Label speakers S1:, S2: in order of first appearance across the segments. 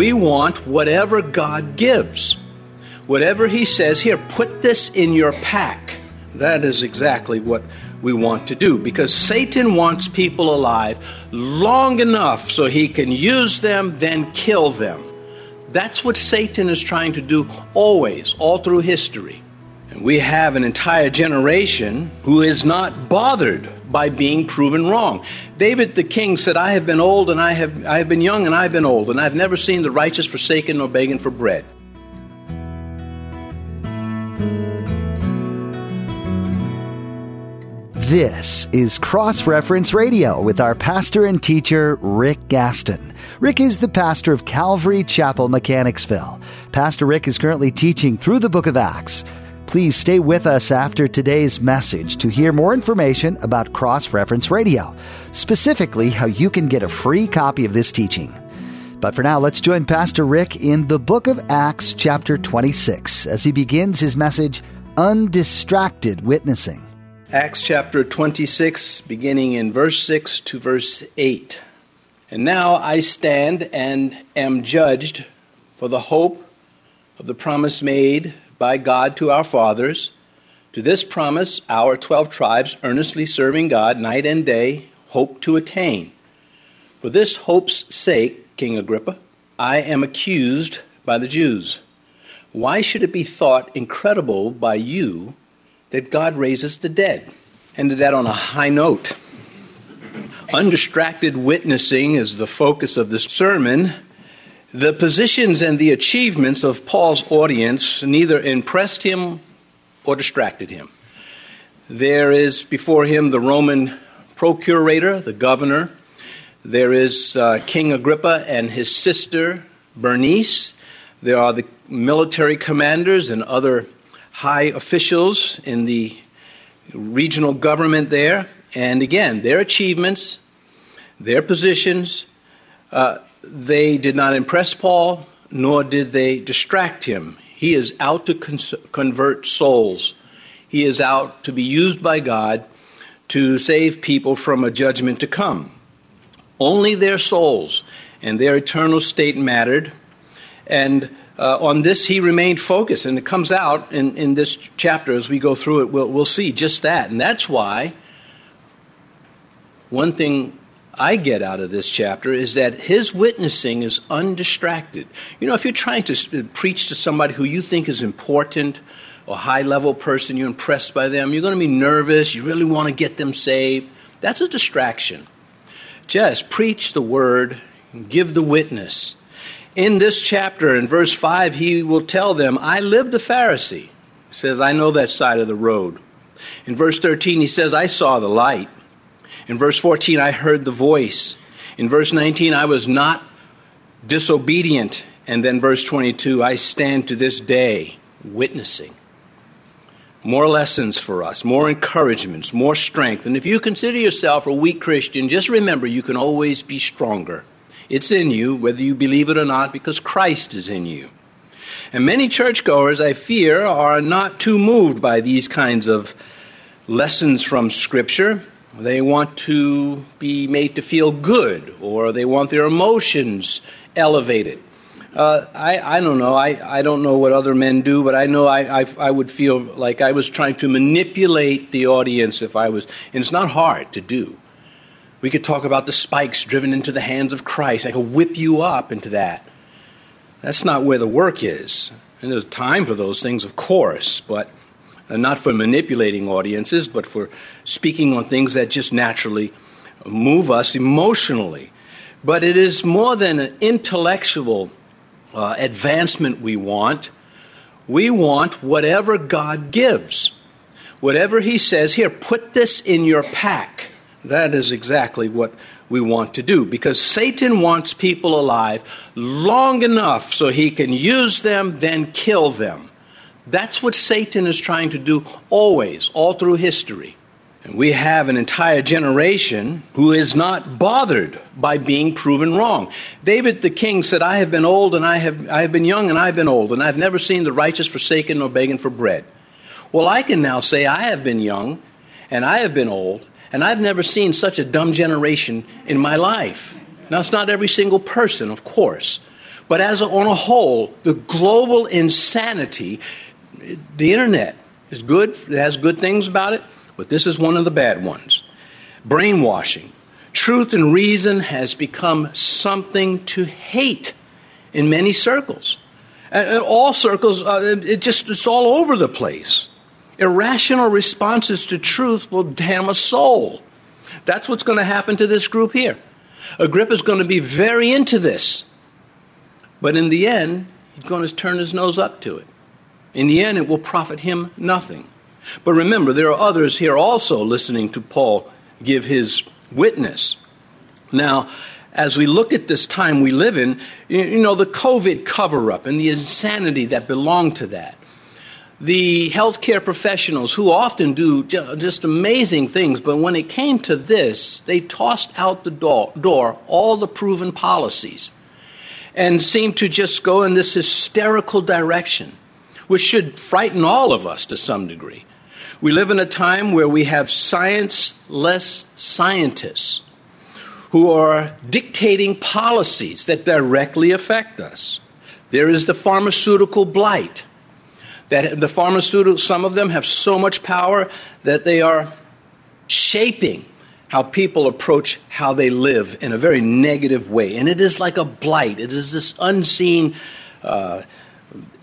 S1: We want whatever God gives. Whatever He says, here, put this in your pack. That is exactly what we want to do because Satan wants people alive long enough so he can use them, then kill them. That's what Satan is trying to do always, all through history. And we have an entire generation who is not bothered by being proven wrong. David the king said, I have been old and I have, I have been young and I have been old, and I have never seen the righteous forsaken nor begging for bread.
S2: This is Cross Reference Radio with our pastor and teacher, Rick Gaston. Rick is the pastor of Calvary Chapel, Mechanicsville. Pastor Rick is currently teaching through the book of Acts. Please stay with us after today's message to hear more information about Cross Reference Radio, specifically how you can get a free copy of this teaching. But for now, let's join Pastor Rick in the book of Acts, chapter 26, as he begins his message, Undistracted Witnessing.
S1: Acts chapter 26, beginning in verse 6 to verse 8. And now I stand and am judged for the hope of the promise made by God to our fathers. To this promise, our 12 tribes, earnestly serving God night and day, hope to attain. For this hope's sake, King Agrippa, I am accused by the Jews. Why should it be thought incredible by you? that God raises the dead. Ended that on a high note. Undistracted witnessing is the focus of this sermon. The positions and the achievements of Paul's audience neither impressed him or distracted him. There is before him the Roman procurator, the governor. There is uh, King Agrippa and his sister Bernice. There are the military commanders and other high officials in the regional government there. And again, their achievements, their positions, uh, they did not impress Paul, nor did they distract him. He is out to con- convert souls, he is out to be used by God to save people from a judgment to come. Only their souls and their eternal state mattered. And uh, on this, he remained focused. And it comes out in, in this chapter as we go through it. We'll, we'll see just that. And that's why one thing I get out of this chapter is that his witnessing is undistracted. You know, if you're trying to uh, preach to somebody who you think is important or high level person, you're impressed by them, you're going to be nervous, you really want to get them saved. That's a distraction. Just preach the word, give the witness in this chapter, in verse 5, he will tell them, I lived a Pharisee. He says, I know that side of the road. In verse 13, he says, I saw the light. In verse 14, I heard the voice. In verse 19, I was not disobedient. And then verse 22, I stand to this day witnessing. More lessons for us, more encouragements, more strength. And if you consider yourself a weak Christian, just remember you can always be stronger. It's in you, whether you believe it or not, because Christ is in you. And many churchgoers, I fear, are not too moved by these kinds of lessons from Scripture. They want to be made to feel good, or they want their emotions elevated. Uh, I, I don't know. I, I don't know what other men do, but I know I, I, I would feel like I was trying to manipulate the audience if I was. And it's not hard to do. We could talk about the spikes driven into the hands of Christ. I could whip you up into that. That's not where the work is. And there's time for those things, of course, but not for manipulating audiences, but for speaking on things that just naturally move us emotionally. But it is more than an intellectual uh, advancement we want. We want whatever God gives. Whatever He says, here, put this in your pack. That is exactly what we want to do because Satan wants people alive long enough so he can use them, then kill them. That's what Satan is trying to do always, all through history. And we have an entire generation who is not bothered by being proven wrong. David the king said, I have been old and I have, I have been young and I've been old, and I've never seen the righteous forsaken nor begging for bread. Well, I can now say, I have been young and I have been old, and I've never seen such a dumb generation in my life. Now, it's not every single person, of course, But as a, on a whole, the global insanity, the internet is good, it has good things about it, but this is one of the bad ones. Brainwashing. Truth and reason has become something to hate in many circles. And all circles, uh, it just it's all over the place. Irrational responses to truth will damn a soul. That's what's going to happen to this group here. Agrippa is going to be very into this. But in the end, he's going to turn his nose up to it. In the end, it will profit him nothing. But remember, there are others here also listening to Paul give his witness. Now, as we look at this time we live in, you know, the COVID cover up and the insanity that belonged to that. The healthcare professionals who often do just amazing things, but when it came to this, they tossed out the door, door all the proven policies and seemed to just go in this hysterical direction, which should frighten all of us to some degree. We live in a time where we have science less scientists who are dictating policies that directly affect us. There is the pharmaceutical blight. That the pharmaceutical, some of them have so much power that they are shaping how people approach how they live in a very negative way. And it is like a blight, it is this unseen uh,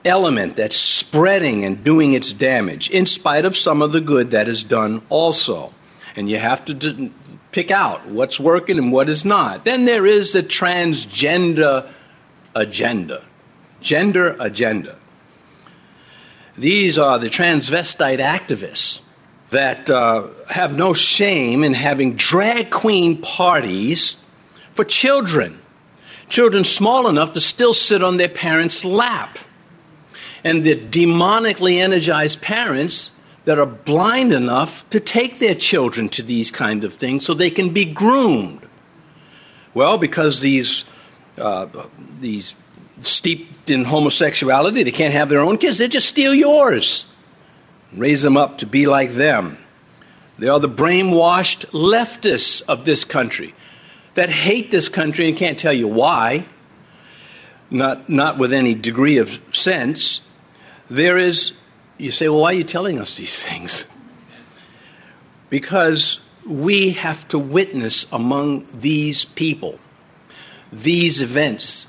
S1: element that's spreading and doing its damage, in spite of some of the good that is done also. And you have to d- pick out what's working and what is not. Then there is the transgender agenda. Gender agenda. These are the transvestite activists that uh, have no shame in having drag queen parties for children. Children small enough to still sit on their parents' lap. And the demonically energized parents that are blind enough to take their children to these kind of things so they can be groomed. Well, because these, uh, these steeped in homosexuality, they can't have their own kids, they just steal yours raise them up to be like them. They are the brainwashed leftists of this country that hate this country and can't tell you why, not, not with any degree of sense. There is, you say, well, why are you telling us these things? Because we have to witness among these people these events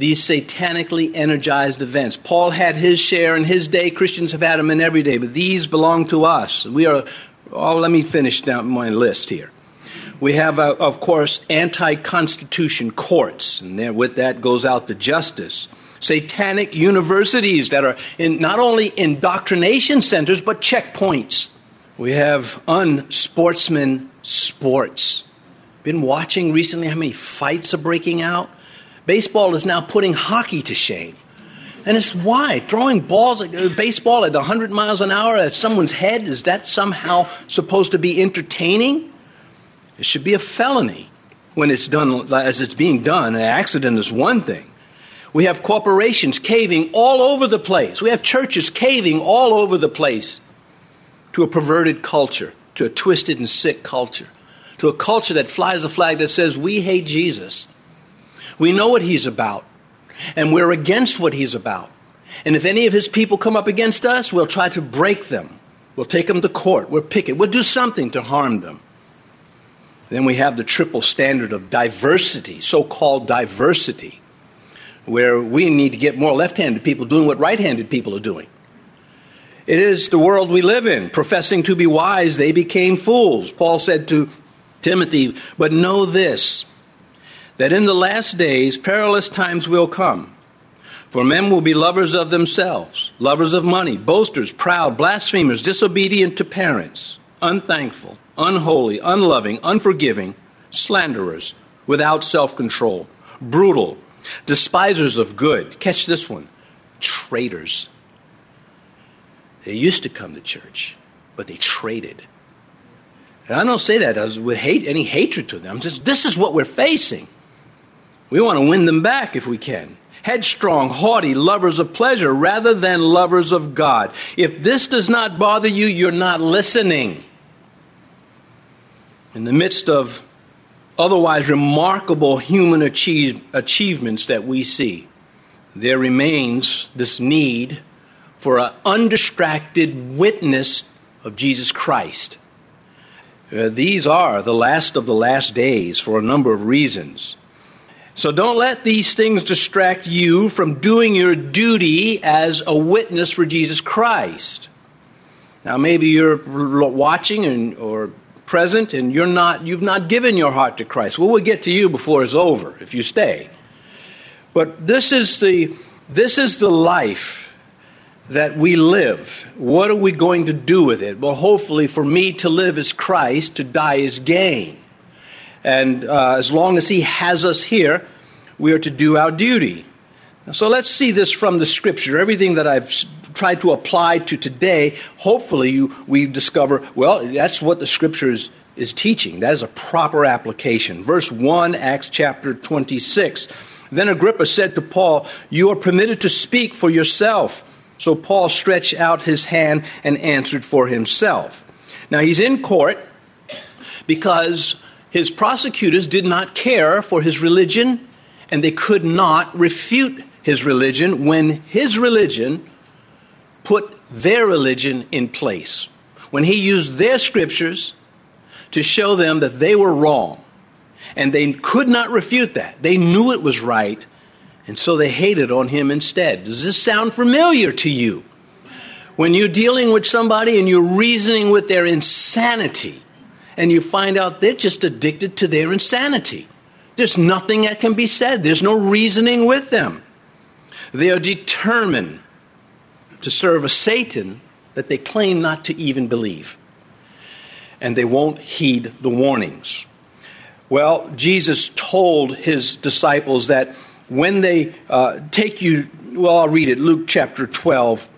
S1: these satanically energized events. Paul had his share in his day, Christians have had them in every day, but these belong to us. We are, oh, let me finish down my list here. We have, uh, of course, anti constitution courts, and there, with that goes out the justice. Satanic universities that are in, not only indoctrination centers, but checkpoints. We have unsportsman sports. Been watching recently how many fights are breaking out? Baseball is now putting hockey to shame. And it's why? Throwing balls, uh, baseball at 100 miles an hour at someone's head, is that somehow supposed to be entertaining? It should be a felony when it's done as it's being done. An accident is one thing. We have corporations caving all over the place. We have churches caving all over the place to a perverted culture, to a twisted and sick culture, to a culture that flies a flag that says, We hate Jesus. We know what he's about, and we're against what he's about. And if any of his people come up against us, we'll try to break them. We'll take them to court. We'll pick it. We'll do something to harm them. Then we have the triple standard of diversity, so called diversity, where we need to get more left handed people doing what right handed people are doing. It is the world we live in. Professing to be wise, they became fools. Paul said to Timothy, But know this that in the last days perilous times will come. For men will be lovers of themselves, lovers of money, boasters, proud, blasphemers, disobedient to parents, unthankful, unholy, unloving, unforgiving, slanderers, without self control, brutal, despisers of good. Catch this one traitors. They used to come to church, but they traded. And I don't say that with hate, any hatred to them. Just, this is what we're facing. We want to win them back if we can. Headstrong, haughty, lovers of pleasure rather than lovers of God. If this does not bother you, you're not listening. In the midst of otherwise remarkable human achieve, achievements that we see, there remains this need for an undistracted witness of Jesus Christ. Uh, these are the last of the last days for a number of reasons. So don't let these things distract you from doing your duty as a witness for Jesus Christ. Now, maybe you're watching and, or present and you're not, you've not given your heart to Christ. Well, we'll get to you before it's over if you stay. But this is the, this is the life that we live. What are we going to do with it? Well, hopefully, for me to live is Christ, to die is gain. And uh, as long as He has us here, we are to do our duty. So let's see this from the Scripture. Everything that I've tried to apply to today, hopefully you, we discover, well, that's what the Scripture is, is teaching. That is a proper application. Verse 1, Acts chapter 26. Then Agrippa said to Paul, You are permitted to speak for yourself. So Paul stretched out his hand and answered for himself. Now he's in court because his prosecutors did not care for his religion and they could not refute his religion when his religion put their religion in place. When he used their scriptures to show them that they were wrong. And they could not refute that. They knew it was right, and so they hated on him instead. Does this sound familiar to you? When you're dealing with somebody and you're reasoning with their insanity, and you find out they're just addicted to their insanity. There's nothing that can be said, there's no reasoning with them. They are determined to serve a Satan that they claim not to even believe. And they won't heed the warnings. Well, Jesus told his disciples that when they uh, take you, well, I'll read it, Luke chapter 12.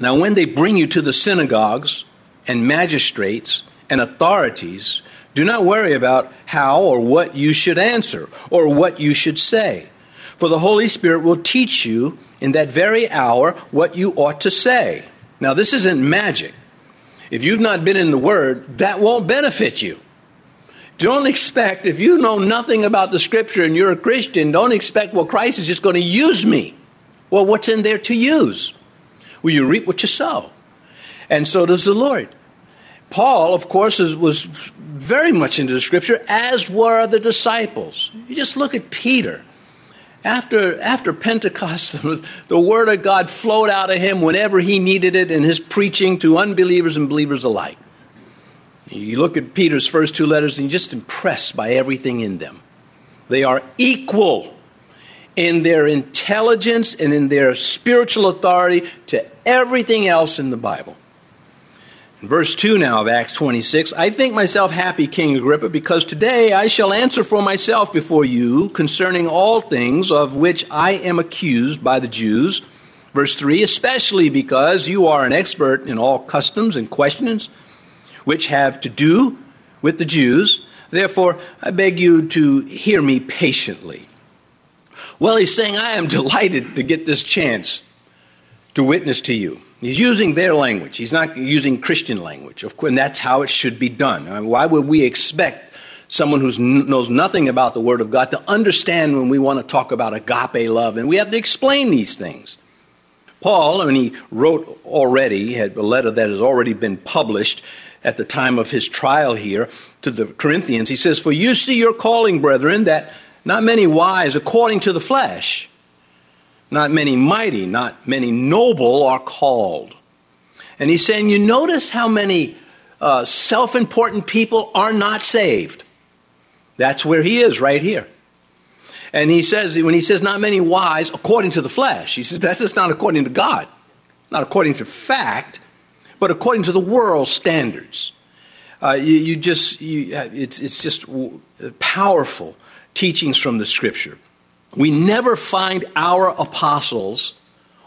S1: Now, when they bring you to the synagogues and magistrates and authorities, do not worry about how or what you should answer or what you should say. For the Holy Spirit will teach you in that very hour what you ought to say. Now, this isn't magic. If you've not been in the Word, that won't benefit you. Don't expect, if you know nothing about the Scripture and you're a Christian, don't expect, well, Christ is just going to use me. Well, what's in there to use? Well, you reap what you sow. And so does the Lord. Paul, of course, was very much into the Scripture, as were the disciples. You just look at Peter. After, after Pentecost, the Word of God flowed out of him whenever he needed it in his preaching to unbelievers and believers alike. You look at Peter's first two letters and you're just impressed by everything in them. They are equal in their intelligence and in their spiritual authority to everything else in the Bible. Verse 2 now of Acts 26 I think myself happy, King Agrippa, because today I shall answer for myself before you concerning all things of which I am accused by the Jews. Verse 3 Especially because you are an expert in all customs and questions which have to do with the Jews. Therefore, I beg you to hear me patiently. Well, he's saying, I am delighted to get this chance to witness to you. He's using their language. He's not using Christian language. Of course, and that's how it should be done. I mean, why would we expect someone who knows nothing about the Word of God to understand when we want to talk about agape love? And we have to explain these things. Paul, when he wrote already, had a letter that has already been published at the time of his trial here to the Corinthians, he says, For you see your calling, brethren, that not many wise according to the flesh not many mighty, not many noble are called. And he's saying, you notice how many uh, self important people are not saved. That's where he is, right here. And he says, when he says not many wise according to the flesh, he says that's just not according to God, not according to fact, but according to the world's standards. Uh, you, you, just, you, it's, it's just powerful teachings from the scripture we never find our apostles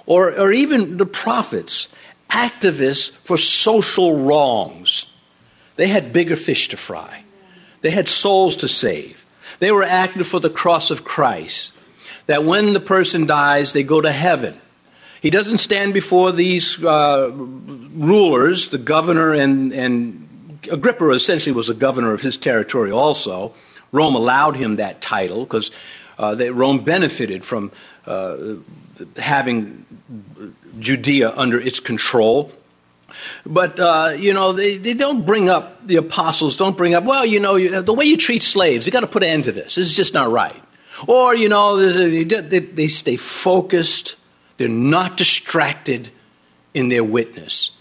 S1: or, or even the prophets activists for social wrongs. They had bigger fish to fry, they had souls to save. They were active for the cross of Christ. That when the person dies, they go to heaven. He doesn't stand before these uh, rulers, the governor and, and Agrippa essentially was a governor of his territory also. Rome allowed him that title because uh, that Rome benefited from uh, having Judea under its control. But, uh, you know, they, they don't bring up, the apostles don't bring up, well, you know, you, the way you treat slaves, you got to put an end to this. This is just not right. Or, you know, they, they stay focused, they're not distracted in their witness.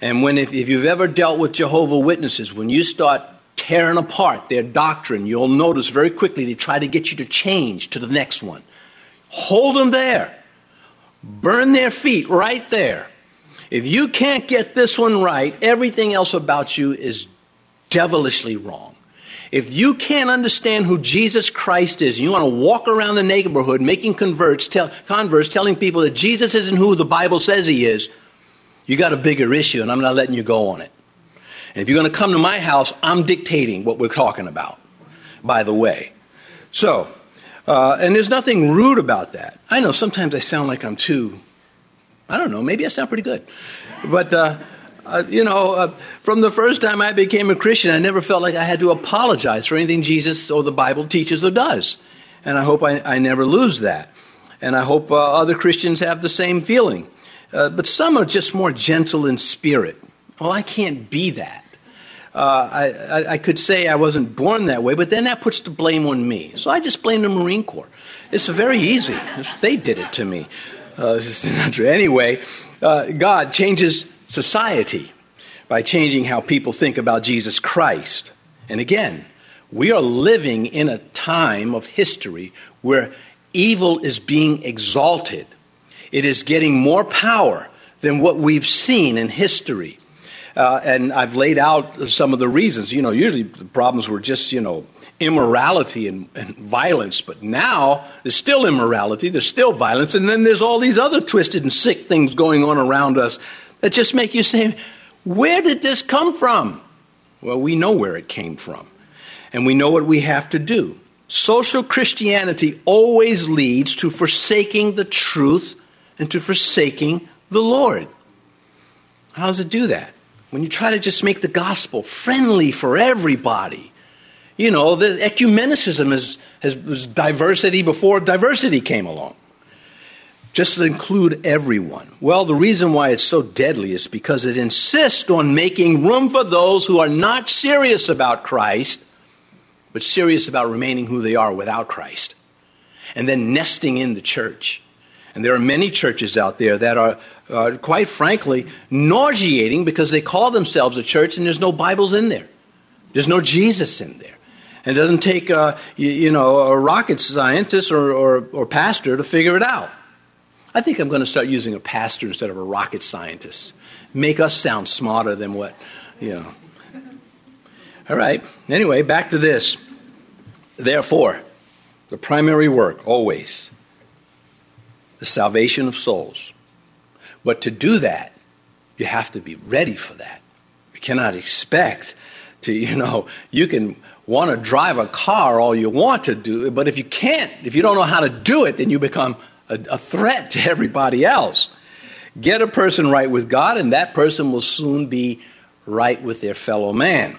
S1: And when, if, if you've ever dealt with Jehovah Witnesses, when you start tearing apart their doctrine, you'll notice very quickly they try to get you to change to the next one. Hold them there. Burn their feet right there. If you can't get this one right, everything else about you is devilishly wrong. If you can't understand who Jesus Christ is, you want to walk around the neighborhood making converts, tell, converts, telling people that Jesus isn't who the Bible says he is, you got a bigger issue, and I'm not letting you go on it. And if you're going to come to my house, I'm dictating what we're talking about, by the way. So, uh, and there's nothing rude about that. I know sometimes I sound like I'm too I don't know, maybe I sound pretty good. But, uh, uh, you know, uh, from the first time I became a Christian, I never felt like I had to apologize for anything Jesus or the Bible teaches or does. And I hope I, I never lose that. And I hope uh, other Christians have the same feeling. Uh, but some are just more gentle in spirit. Well, I can't be that. Uh, I, I, could say I wasn't born that way, but then that puts the blame on me. So I just blame the Marine Corps. It's very easy. They did it to me. Uh. Anyway, uh, God changes society by changing how people think about Jesus Christ. And again, we are living in a time of history where evil is being exalted. It is getting more power than what we've seen in history. Uh, and I've laid out some of the reasons. You know, usually the problems were just, you know, immorality and, and, violence, but now there's still immorality, there's still violence, and then there's all these other twisted and sick things going on around us that just make you say, Where did this come from? Well, we know where it came from, and we know what we have to do. Social Christianity always leads to forsaking the truth and to forsaking the Lord. How does it do that? When you try to just make the gospel friendly for everybody you know, the ecumenicism is, has, diversity before diversity came along. Just to include everyone. Well, the reason why it's so deadly is because it insists on making room for those who are not serious about Christ, but serious about remaining who they are without Christ. And then nesting in the church. And there are many churches out there that are, uh, quite frankly, nauseating because they call themselves a church and there's no Bibles in there. There's no Jesus in there. And it doesn't take a, you, you know, a rocket scientist or, or, or pastor to figure it out. I think I'm going to start using a pastor instead of a rocket scientist. Make us sound smarter than what, you know. All right. Anyway, back to this. Therefore, the primary work, always, the salvation of souls. But to do that, you have to be ready for that. You cannot expect to, you know, you can want to drive a car all you want to do, but if you can't, if you don't know how to do it, then you become a, a threat to everybody else. Get a person right with God, and that person will soon be right with their fellow man.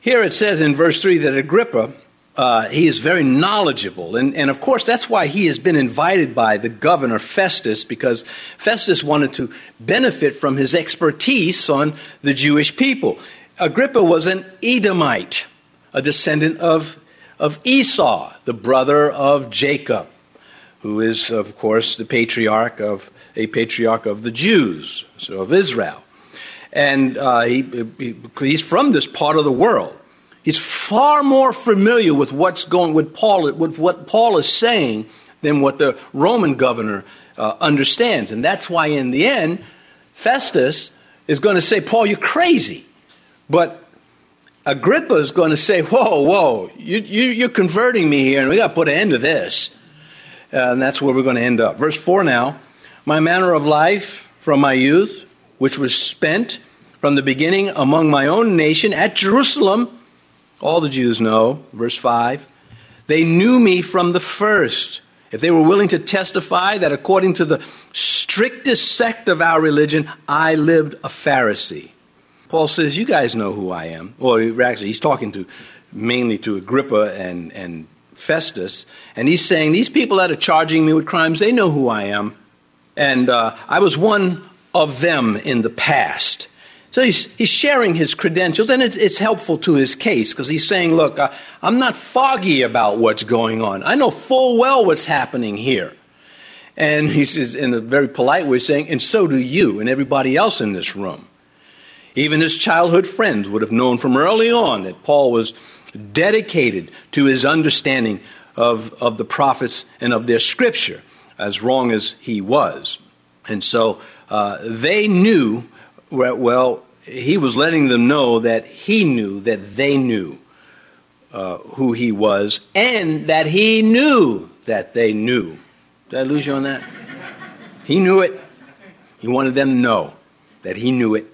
S1: Here it says in verse 3 that Agrippa, uh, he is very knowledgeable. And, and of course, that's why he has been invited by the governor Festus, because Festus wanted to benefit from his expertise on the Jewish people. Agrippa was an Edomite a descendant of, of Esau, the brother of Jacob, who is, of course, the patriarch of a patriarch of the Jews, so of Israel. And uh, he, he, he's from this part of the world. He's far more familiar with what's going with Paul, with what Paul is saying, than what the Roman governor uh, understands. And that's why, in the end, Festus is going to say, Paul, you're crazy. But Agrippa is going to say, Whoa, whoa, you, you, you're converting me here, and we got to put an end to this. Uh, and that's where we're going to end up. Verse 4 now My manner of life from my youth, which was spent from the beginning among my own nation at Jerusalem, all the Jews know. Verse 5 They knew me from the first. If they were willing to testify that according to the strictest sect of our religion, I lived a Pharisee. Paul says, You guys know who I am. Well, actually, he's talking to mainly to Agrippa and, and Festus, and he's saying, These people that are charging me with crimes, they know who I am. And uh, I was one of them in the past. So he's, he's sharing his credentials, and it's, it's helpful to his case because he's saying, Look, uh, I'm not foggy about what's going on. I know full well what's happening here. And he says, in a very polite way, saying, And so do you and everybody else in this room. Even his childhood friends would have known from early on that Paul was dedicated to his understanding of, of the prophets and of their scripture, as wrong as he was. And so uh, they knew, well, he was letting them know that he knew that they knew uh, who he was and that he knew that they knew. Did I lose you on that? He knew it. He wanted them to know that he knew it.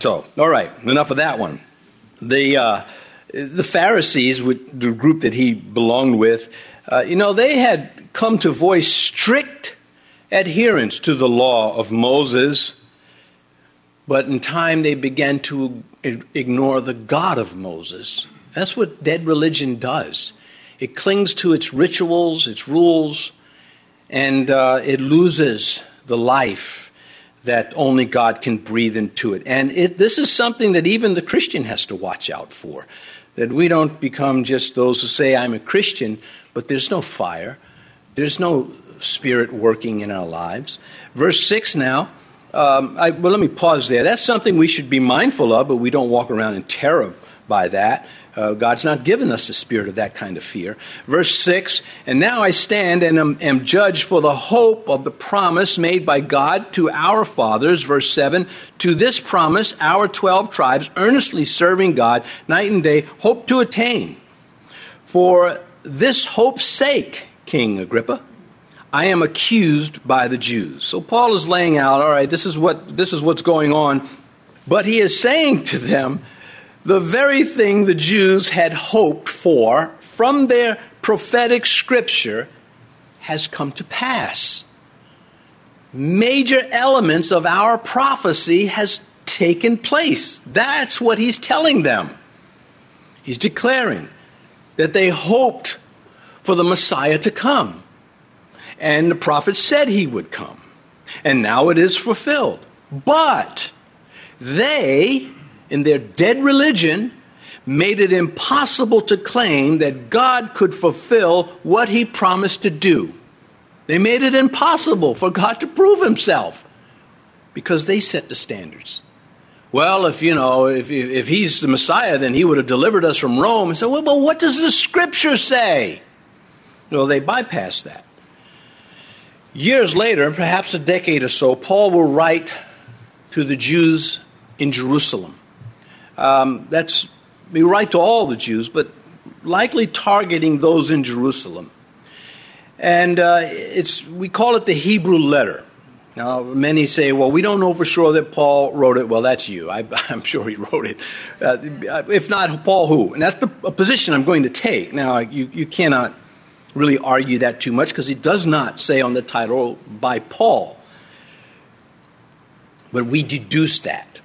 S1: So, all right, enough of that one. The, uh, the Pharisees, with the group that he belonged with, uh, you know, they had come to voice strict adherence to the law of Moses, but in time they began to ignore the God of Moses. That's what dead religion does. It clings to its rituals, its rules, and uh, it loses the life that only God can breathe into it. And it, this is something that even the Christian has to watch out for that we don't become just those who say, I'm a Christian, but there's no fire, there's no spirit working in our lives. Verse 6 now, um, I, well, let me pause there. That's something we should be mindful of, but we don't walk around in terror by that. Uh, God's not given us the spirit of that kind of fear. Verse 6 And now I stand and am, am, judged for the hope of the promise made by God to our fathers. Verse 7 To this promise, our 12 tribes, earnestly serving God night and day, hope to attain. For this hope's sake, King Agrippa, I am accused by the Jews. So Paul is laying out, all right, this is what this is what's going on. But he is saying to them, the very thing the Jews had hoped for from their prophetic scripture has come to pass. Major elements of our prophecy has taken place. That's what he's telling them. He's declaring that they hoped for the Messiah to come. And the prophet said he would come. And now it is fulfilled. But they in their dead religion, made it impossible to claim that God could fulfill what he promised to do. They made it impossible for God to prove himself because they set the standards. Well, if you know, if, if he's the Messiah, then he would have delivered us from Rome. And so, well, what does the scripture say? Well, they bypassed that. Years later, perhaps a decade or so, Paul will write to the Jews in Jerusalem. Um, that's we write to all the Jews, but likely targeting those in Jerusalem. And uh, it's we call it the Hebrew letter. Now, many say, well, we don't know for sure that Paul wrote it. Well, that's you. I, am sure he wrote it. Uh, if not Paul, who? And that's the position I'm going to take. Now, you, you cannot really argue that too much because it does not say on the title by Paul. But we deduce that.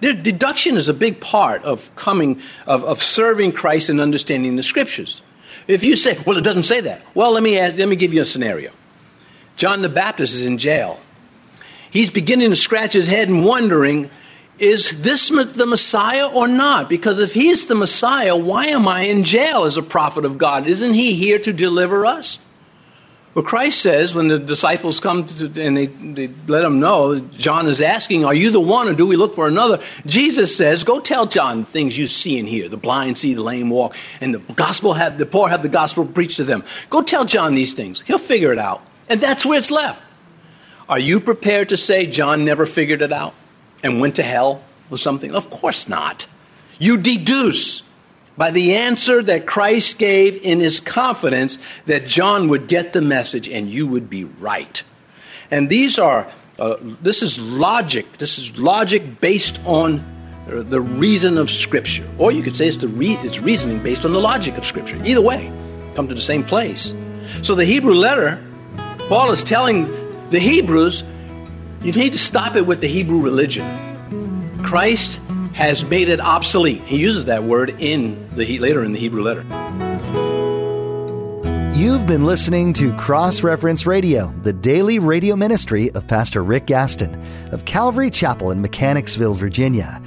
S1: Deduction is a big part of coming, of, of serving Christ and understanding the scriptures. If you say, well, it doesn't say that, well, let me, let me give you a scenario. John the Baptist is in jail. He's beginning to scratch his head and wondering, is this the Messiah or not? Because if he's the Messiah, why am I in jail as a prophet of God? Isn't he here to deliver us? Well, Christ says when the disciples come to, and they, they let them know, John is asking, Are you the one or do we look for another? Jesus says, Go tell John things you see and hear. The blind see, the lame walk, and the gospel have, the poor have the gospel preached to them. Go tell John these things. He'll figure it out. And that's where it's left. Are you prepared to say John never figured it out and went to hell or something? Of course not. You deduce by the answer that Christ gave in his confidence that John would get the message and you would be right. And these are, uh, this is logic. This is logic based on uh, the reason of Scripture. Or you could say it's, the re- it's reasoning based on the logic of Scripture. Either way, come to the same place. So the Hebrew letter, Paul is telling the Hebrews, you need to stop it with the Hebrew religion. Christ has made it obsolete. He uses that word in the later in the Hebrew letter.
S2: You've been listening to Cross Reference Radio, the daily radio ministry of Pastor Rick Gaston of Calvary Chapel in Mechanicsville, Virginia.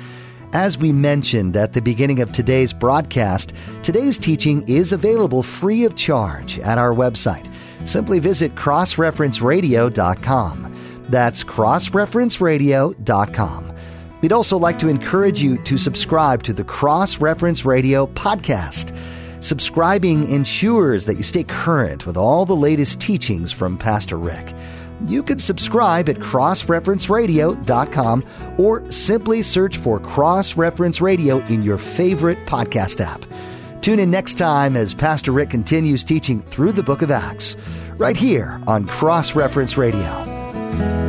S2: As we mentioned at the beginning of today's broadcast, today's teaching is available free of charge at our website. Simply visit crossreferenceradio.com. That's crossreferenceradio.com. We'd also like to encourage you to subscribe to the Cross Reference Radio podcast. Subscribing ensures that you stay current with all the latest teachings from Pastor Rick. You can subscribe at crossreferenceradio.com or simply search for Cross Reference Radio in your favorite podcast app. Tune in next time as Pastor Rick continues teaching through the book of Acts, right here on Cross Reference Radio. Thank you.